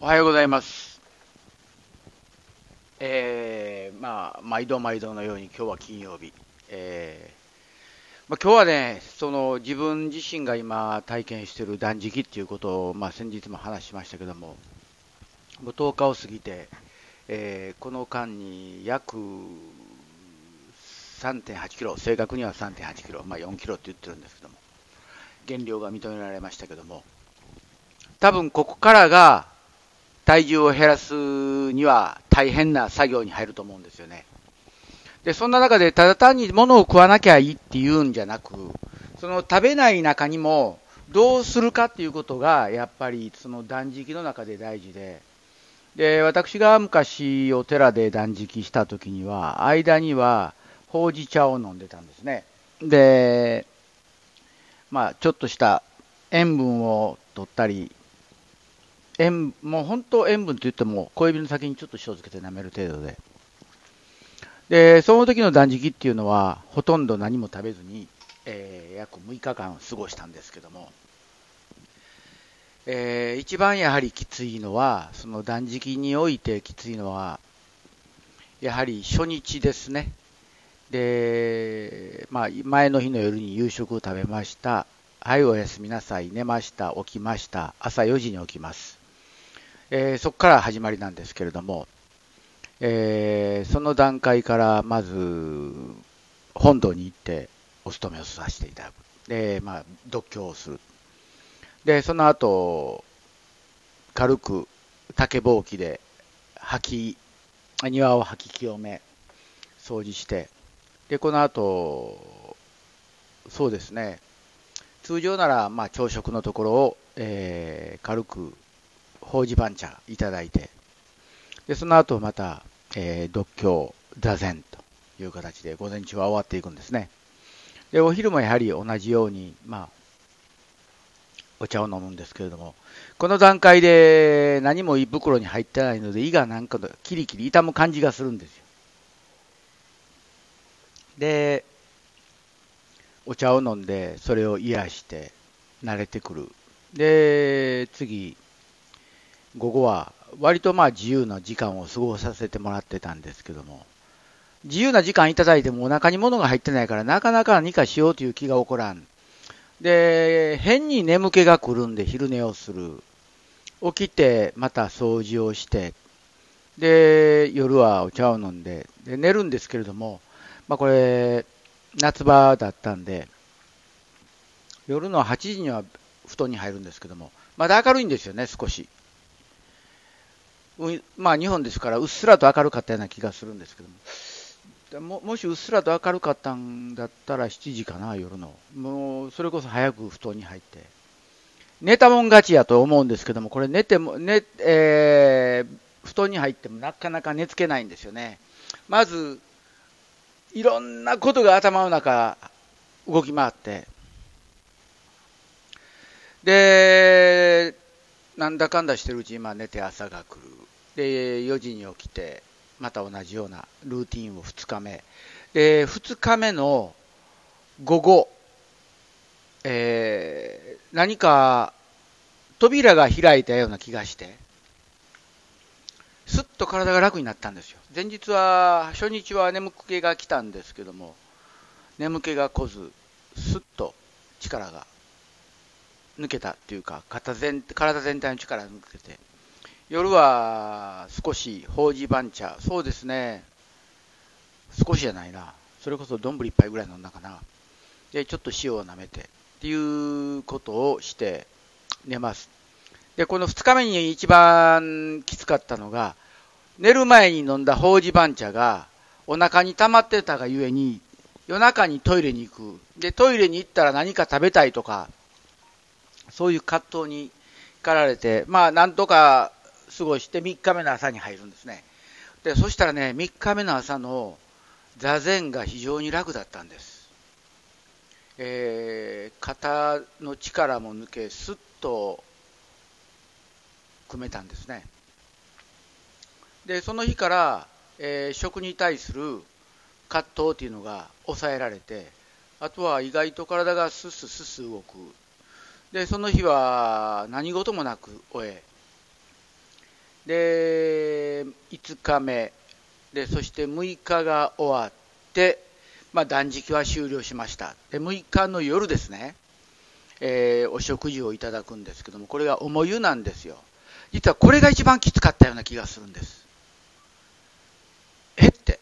おはようございます。えー、まあ、毎度毎度のように今日は金曜日。えー、まあ、今日はね、その自分自身が今体験している断食っていうことを、まあ、先日も話しましたけども、もう10日を過ぎて、えーこの間に約3.8キロ、正確には3.8キロ、まあ、4キロって言ってるんですけども、減量が認められましたけども、多分ここからが体重を減らすには大変な作業に入ると思うんですよね。で、そんな中でただ単に物を食わなきゃいいっていうんじゃなく、その食べない中にもどうするかっていうことがやっぱりその断食の中で大事で、で、私が昔お寺で断食した時には、間にはほうじ茶を飲んでたんですね。で、まあちょっとした塩分を取ったり、塩もう本当塩分と言っても小指の先にちょっと塩つけて舐める程度で。で、その時の断食っていうのはほとんど何も食べずに、えー約6日間過ごしたんですけども、えー一番やはりきついのは、その断食においてきついのは、やはり初日ですね。で、まあ、前の日の夜に夕食を食べました。はい、おやすみなさい。寝ました。起きました。朝4時に起きます。えーそこから始まりなんですけれども、えーその段階からまず本堂に行ってお勤めをさせていただく。で、まあ、読経をする。で、その後、軽く竹ぼうきで吐き、庭を吐き清め、掃除して、で、この後、そうですね、通常なら、まあ、朝食のところを、えー軽く、ほうじ番茶いただいて、で、その後また、えー読経、座禅という形で、午前中は終わっていくんですね。で、お昼もやはり同じように、まあ、お茶を飲むんですけれども、この段階で何も胃袋に入ってないので、胃がなんかキリキリ痛む感じがするんですよ。で、お茶を飲んで、それを癒して、慣れてくる。で、次、午後は、割とまあ自由な時間を過ごさせてもらってたんですけども、自由な時間いただいてもお腹に物が入ってないから、なかなか何かしようという気が起こらん。で、変に眠気が来るんで昼寝をする。起きて、また掃除をして、で、夜はお茶を飲んで、で寝るんですけれども、まあこれ、夏場だったんで、夜の8時には布団に入るんですけども、まだ明るいんですよね、少し。まあ日本ですから、うっすらと明るかったような気がするんですけども。ももしうっすらと明るかったんだったら7時かな、夜の。もう、それこそ早く布団に入って。寝たもん勝ちやと思うんですけども、これ寝ても、寝、えー布団に入ってもなかなか寝つけないんですよね。まず、いろんなことが頭の中、動き回って。で、なんだかんだしてるうちに、まあ寝て朝が来る。で、4時に起きて、また同じようなルーティンを2日目。で、2日目の午後、えー何か扉が開いたような気がして、すっと体が楽になったんですよ。前日は、初日は眠気が来たんですけども、眠気が来ず、すっと力が抜けたっていうか、体全体全体の力が抜けて、夜は少しほうじ番茶、そうですね、少しじゃないな、それこそ丼一杯ぐらい飲んだかな。で、ちょっと塩を舐めてっていうことをして寝ます。で、この2日目に一番きつかったのが、寝る前に飲んだほうじ番茶がお腹に溜まってたがゆえに、夜中にトイレに行く。で、トイレに行ったら何か食べたいとか、そういう葛藤に駆られて、まあ、なんとか過ごして3日目の朝に入るんですね。で、そしたらね、3日目の朝の座禅が非常に楽だったんです。えー肩の力も抜け、すっと組めたんですね。で、その日から、えー食に対する葛藤というのが抑えられて、あとは意外と体がスッススス動く。で、その日は何事もなく終え、で、5日目、で、そして6日が終わって、まあ、断食は終了しました。で、6日の夜ですね、えー、お食事をいただくんですけども、これが重湯なんですよ。実はこれが一番きつかったような気がするんです。えっ？て。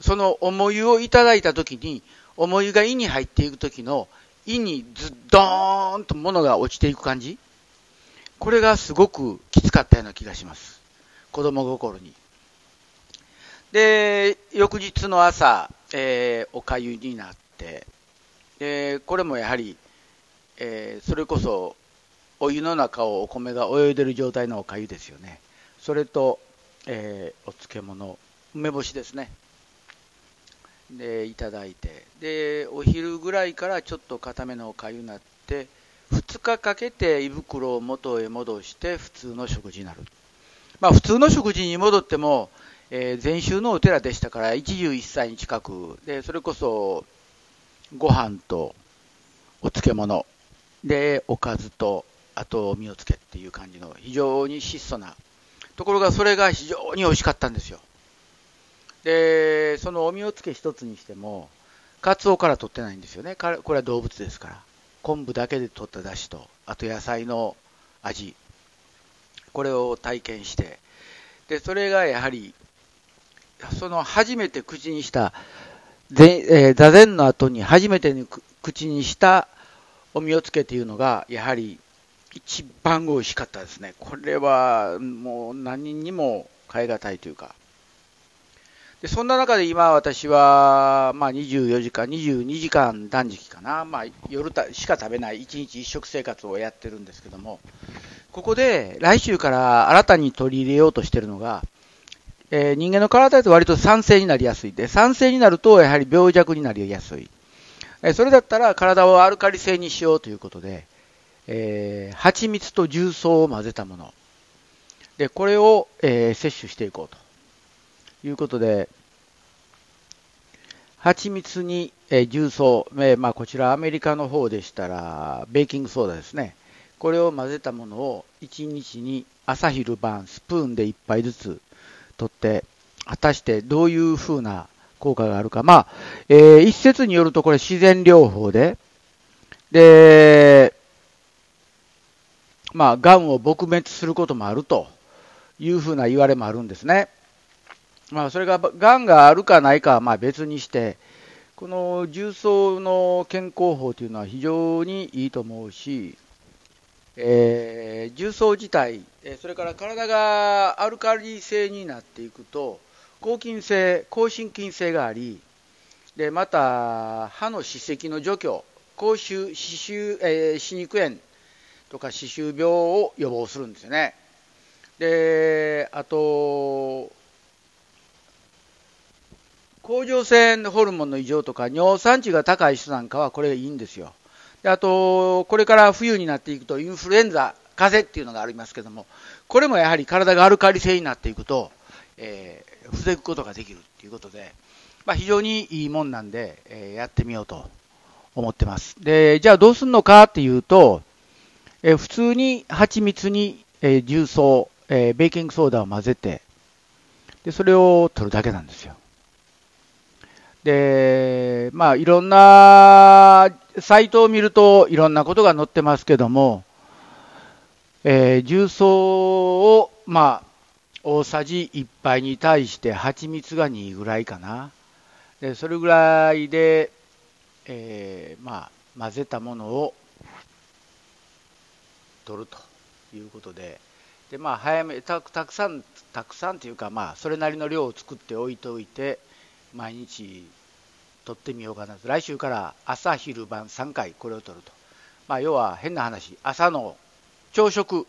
その重湯をいただいたときに、重湯が胃に入っていくときの、胃にずっどーんと物が落ちていく感じこれがすごくきつかったような気がします。子供心に。で、翌日の朝、えー、おかゆになって、で、これもやはり、えー、それこそ、お湯の中をお米が泳いでる状態のおかゆですよね。それと、えー、お漬物、梅干しですね。で、いただいて、で、お昼ぐらいからちょっと固めのおかゆになって、2日かけて胃袋を元へ戻して普通の食事になる。まあ普通の食事に戻っても、えー、禅宗のお寺でしたから一汁一菜に近く、で、それこそご飯とお漬物、で、おかずと、あと身をつけっていう感じの非常に質素な。ところがそれが非常に美味しかったんですよ。で、そのお身をつけ一つにしても、カツオから取ってないんですよね。これは動物ですから。昆布だけで取っただしと、あと野菜の味、これを体験して、で、それがやはり、その初めて口にした、え、座禅の後に初めて口にしたお身をつけていうのが、やはり一番美味しかったですね。これはもう何にも変え難いというか、でそんな中で今私は、まあ、24時間、22時間断食かな、まあ、夜しか食べない1日1食生活をやってるんですけども、ここで来週から新たに取り入れようとしてるのが、えー、人間の体だと割と酸性になりやすい。で、酸性になるとやはり病弱になりやすい。えー、それだったら体をアルカリ性にしようということで、えー、蜂蜜と重曹を混ぜたもの。で、これを、えー、摂取していこうと。いうことで、蜂蜜に、えー、重曹、え、まあ、こちらアメリカの方でしたら、ベーキングソーダですね。これを混ぜたものを1日に朝昼晩スプーンで1杯ずつ取って、果たしてどういう風な効果があるか。まあ、えー、一説によるとこれ自然療法で、で、まあ、癌を撲滅することもあるというふうな言われもあるんですね。まあ、それが、がんがあるかないかはまあ別にして、この重曹の健康法というのは非常にいいと思うし、えー、重曹自体、それから体がアルカリ性になっていくと、抗菌性、抗心筋性があり、でまた歯の歯石の除去、口臭、歯周、えー、歯肉炎とか歯周病を予防するんですよね。であと甲状腺ホルモンの異常とか尿酸値が高い人なんかはこれがいいんですよ。であと、これから冬になっていくとインフルエンザ、風邪っていうのがありますけども、これもやはり体がアルカリ性になっていくと、えー、防ぐことができるっていうことで、まあ、非常にいいもんなんで、えー、やってみようと思ってます。で、じゃあどうするのかっていうと、えー、普通に蜂蜜に、え重曹、えベーキングソーダを混ぜて、で、それを取るだけなんですよ。で、まあ、いろんなサイトを見るといろんなことが載ってますけども、えー、重曹を、まあ、大さじ1杯に対して蜂蜜が2ぐらいかな。で、それぐらいで、えー、まあ、混ぜたものを取るということで、で、まあ、早め、たたくさん、たくさんというか、まあ、それなりの量を作っておいておいて、毎日撮ってみようかなと。来週から朝昼晩3回これを撮ると。まあ、要は変な話、朝の朝食、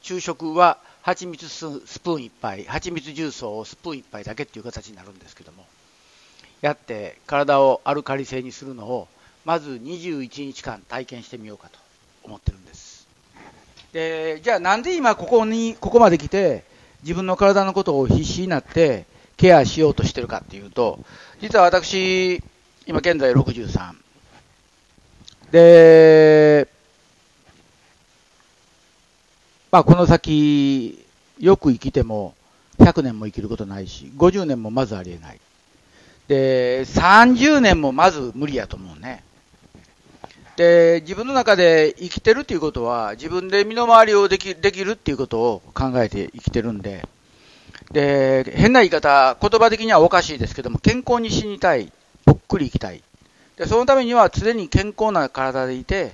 昼食は蜂蜜スプーン1杯、蜂蜜重曹をスプーン1杯だけっていう形になるんですけども、やって体をアルカリ性にするのを、まず21日間体験してみようかと思ってるんです。で、じゃあなんで今ここに、ここまで来て、自分の体のことを必死になってケアしようとしてるかっていうと、実は私、今現在63。で、まあ、この先、よく生きても100年も生きることないし、50年もまずありえない。で、30年もまず無理やと思うね。で、自分の中で生きてるっていうことは、自分で身の回りをできできるっていうことを考えて生きてるんで、で、変な言い方、言葉的にはおかしいですけども、健康に死にたい、くり生きたい。で、そのためには常に健康な体でいて、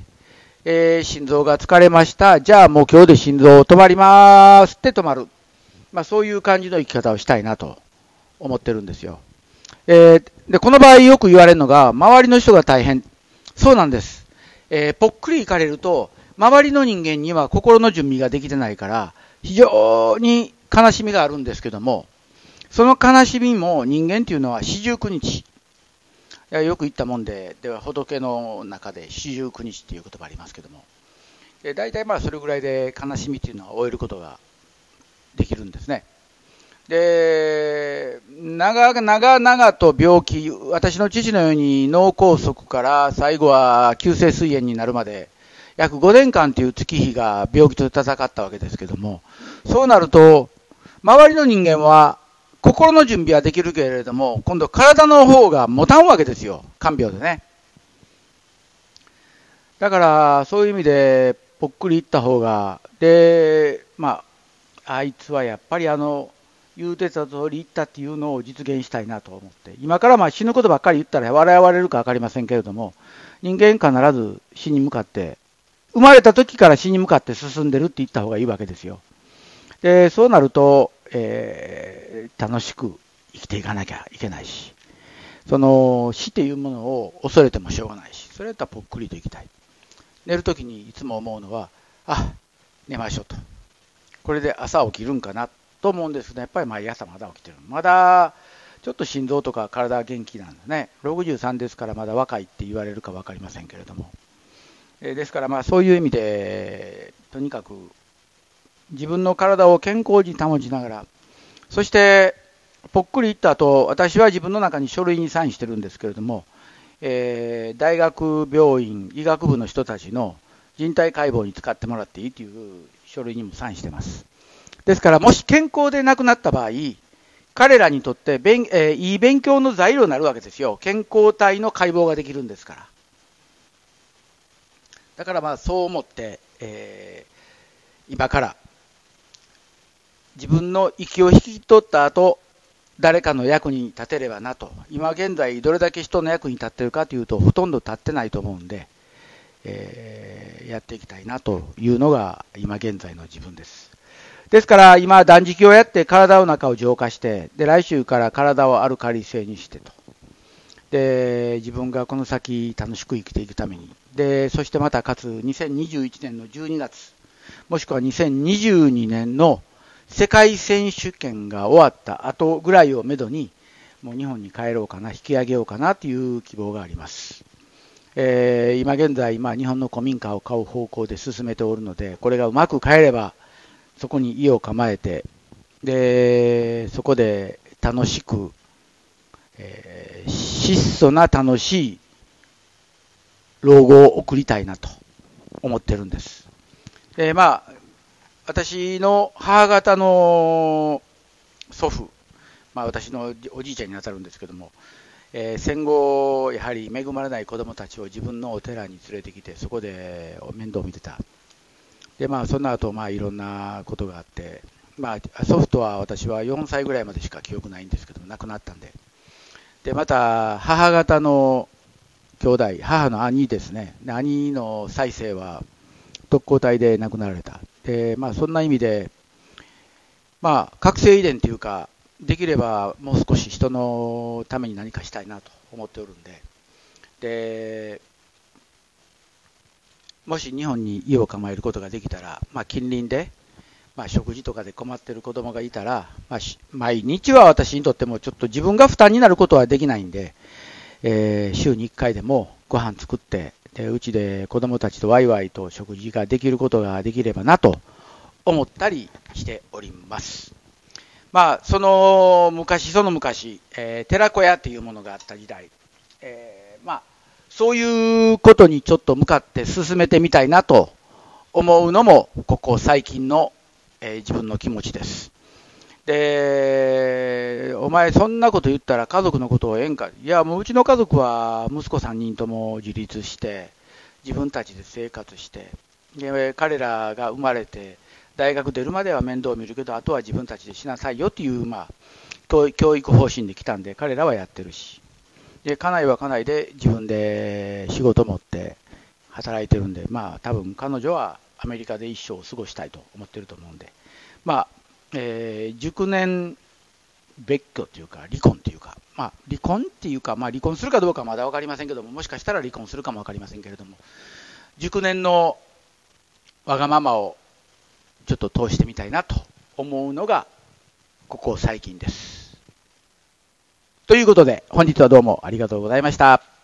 えー、心臓が疲れました。じゃあもう今日で心臓止まりますって止まる。まあそういう感じの生き方をしたいなと思ってるんですよ。えー、で、この場合よく言われるのが、周りの人が大変。そうなんです。えー、ぽっくりいかれると、周りの人間には心の準備ができてないから、非常に悲しみがあるんですけども、その悲しみも人間っていうのは四十九日。いやよく言ったもんで、では仏の中で四十九日っていう言葉ありますけども、で大体まあそれぐらいで悲しみっていうのは終えることができるんですね。で、長々々と病気、私の父のように脳梗塞から最後は急性膵炎になるまで、約5年間という月日が病気と戦ったわけですけども、そうなると、周りの人間は心の準備はできるけれども、今度体の方が持たんわけですよ。看病でね。だから、そういう意味で、ぽっくりいった方が、で、まあ、あいつはやっぱりあの、言うてた通り言ったっていうのを実現したいなと思って、今からまあ死ぬことばっかり言ったら笑われるか分かりませんけれども、人間必ず死に向かって、生まれた時から死に向かって進んでるって言った方がいいわけですよ。で、そうなると、えー、楽しく生きていかなきゃいけないし、その死っていうものを恐れてもしょうがないし、それやったらぽっくりと生きたい。寝るときにいつも思うのは、あ、寝ましょうと。これで朝起きるんかなと思うんですけど、やっぱり毎朝まだ起きてる。まだちょっと心臓とか体は元気なんでね。63ですからまだ若いって言われるか分かりませんけれども。えですからまあそういう意味で、とにかく自分の体を健康に保ちながら、そしてぽっくりいった後、私は自分の中に書類にサインしてるんですけれども、えー、大学病院医学部の人たちの人体解剖に使ってもらっていいという書類にもサインしてます。ですから、もし健康で亡くなった場合、彼らにとって勉、えー、いい勉強の材料になるわけですよ。健康体の解剖ができるんですから。だからまあそう思って、えー、今から自分の息を引き取った後、誰かの役に立てればなと。今現在どれだけ人の役に立ってるかというとほとんど立ってないと思うんで、えー、やっていきたいなというのが今現在の自分です。ですから今断食をやって体の中を浄化して、で、来週から体をアルカリ性にしてと。で、自分がこの先楽しく生きていくために。で、そしてまたかつ2021年の12月、もしくは2022年の世界選手権が終わった後ぐらいをめどに、もう日本に帰ろうかな、引き上げようかなという希望があります。えー、今現在、まあ、日本の古民家を買う方向で進めておるので、これがうまく帰れば、そこに家を構えて、で、そこで楽しく、えー、質素な楽しい老後を送りたいなと思ってるんです。で、まあ、私の母方の祖父、まあ私のおじいちゃんにあたるんですけども、えー、戦後、やはり恵まれない子供たちを自分のお寺に連れてきて、そこで面倒を見てた。で、まあ、その後、まあ、いろんなことがあって、まあ、ソフトは私は4歳ぐらいまでしか記憶ないんですけど、亡くなったんで。で、また、母方の兄弟、母の兄ですね、兄の再生は特攻隊で亡くなられた。で、まあ、そんな意味で、まあ、覚醒遺伝というか、できればもう少し人のために何かしたいなと思っておるんで、で、もし日本に家を構えることができたら、まあ、近隣で、まあ、食事とかで困ってる子供がいたら、まあ、毎日は私にとってもちょっと自分が負担になることはできないんで、えー、週に1回でもご飯作って、でうちで子供たちとワイワイと食事ができることができればなと思ったりしております。まあ、その昔、その昔、えー、寺子屋っていうものがあった時代、えー、まあ、そういうことにちょっと向かって進めてみたいなと思うのも、ここ最近のえー、自分の気持ちです。で、お前そんなこと言ったら家族のことをええんか。いや、もううちの家族は息子3人とも自立して、自分たちで生活して、で彼らが生まれて、大学出るまでは面倒を見るけど、あとは自分たちでしなさいよっていう、まあ、教育方針で来たんで、彼らはやってるし、で家内は家内で自分で仕事持って働いてるんで、まあ多分彼女はアメリカで一生を過ごしたいと思ってると思うんで、まあ、えー、熟年別居というか、離婚というか、まあ、離婚っていうか、まあ、離婚するかどうかまだ分かりませんけども、もしかしたら離婚するかも分かりませんけれども、熟年のわがままをちょっと通してみたいなと思うのが、ここ最近です。ということで、本日はどうもありがとうございました。